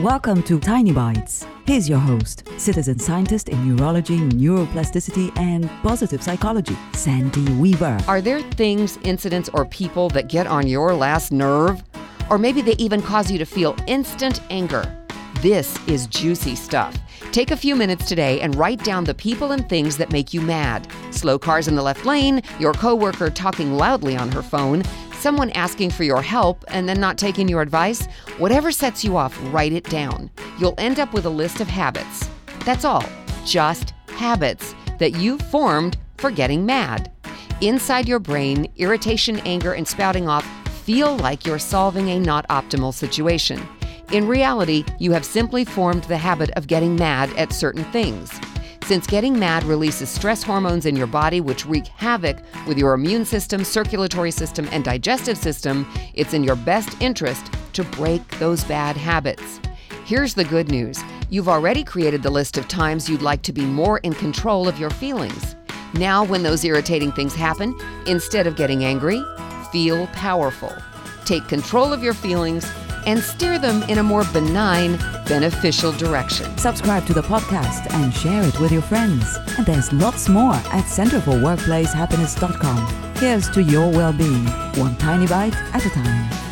Welcome to Tiny Bites. Here's your host, citizen scientist in neurology, neuroplasticity, and positive psychology, Sandy Weaver. Are there things, incidents, or people that get on your last nerve? Or maybe they even cause you to feel instant anger? This is juicy stuff. Take a few minutes today and write down the people and things that make you mad. Slow cars in the left lane, your coworker talking loudly on her phone, someone asking for your help and then not taking your advice. Whatever sets you off, write it down. You'll end up with a list of habits. That's all. Just habits that you've formed for getting mad. Inside your brain, irritation, anger, and spouting off feel like you're solving a not optimal situation. In reality, you have simply formed the habit of getting mad at certain things. Since getting mad releases stress hormones in your body, which wreak havoc with your immune system, circulatory system, and digestive system, it's in your best interest to break those bad habits. Here's the good news you've already created the list of times you'd like to be more in control of your feelings. Now, when those irritating things happen, instead of getting angry, feel powerful. Take control of your feelings and steer them in a more benign, beneficial direction. Subscribe to the podcast and share it with your friends. And there's lots more at centerforworkplacehappiness.com. Here's to your well being, one tiny bite at a time.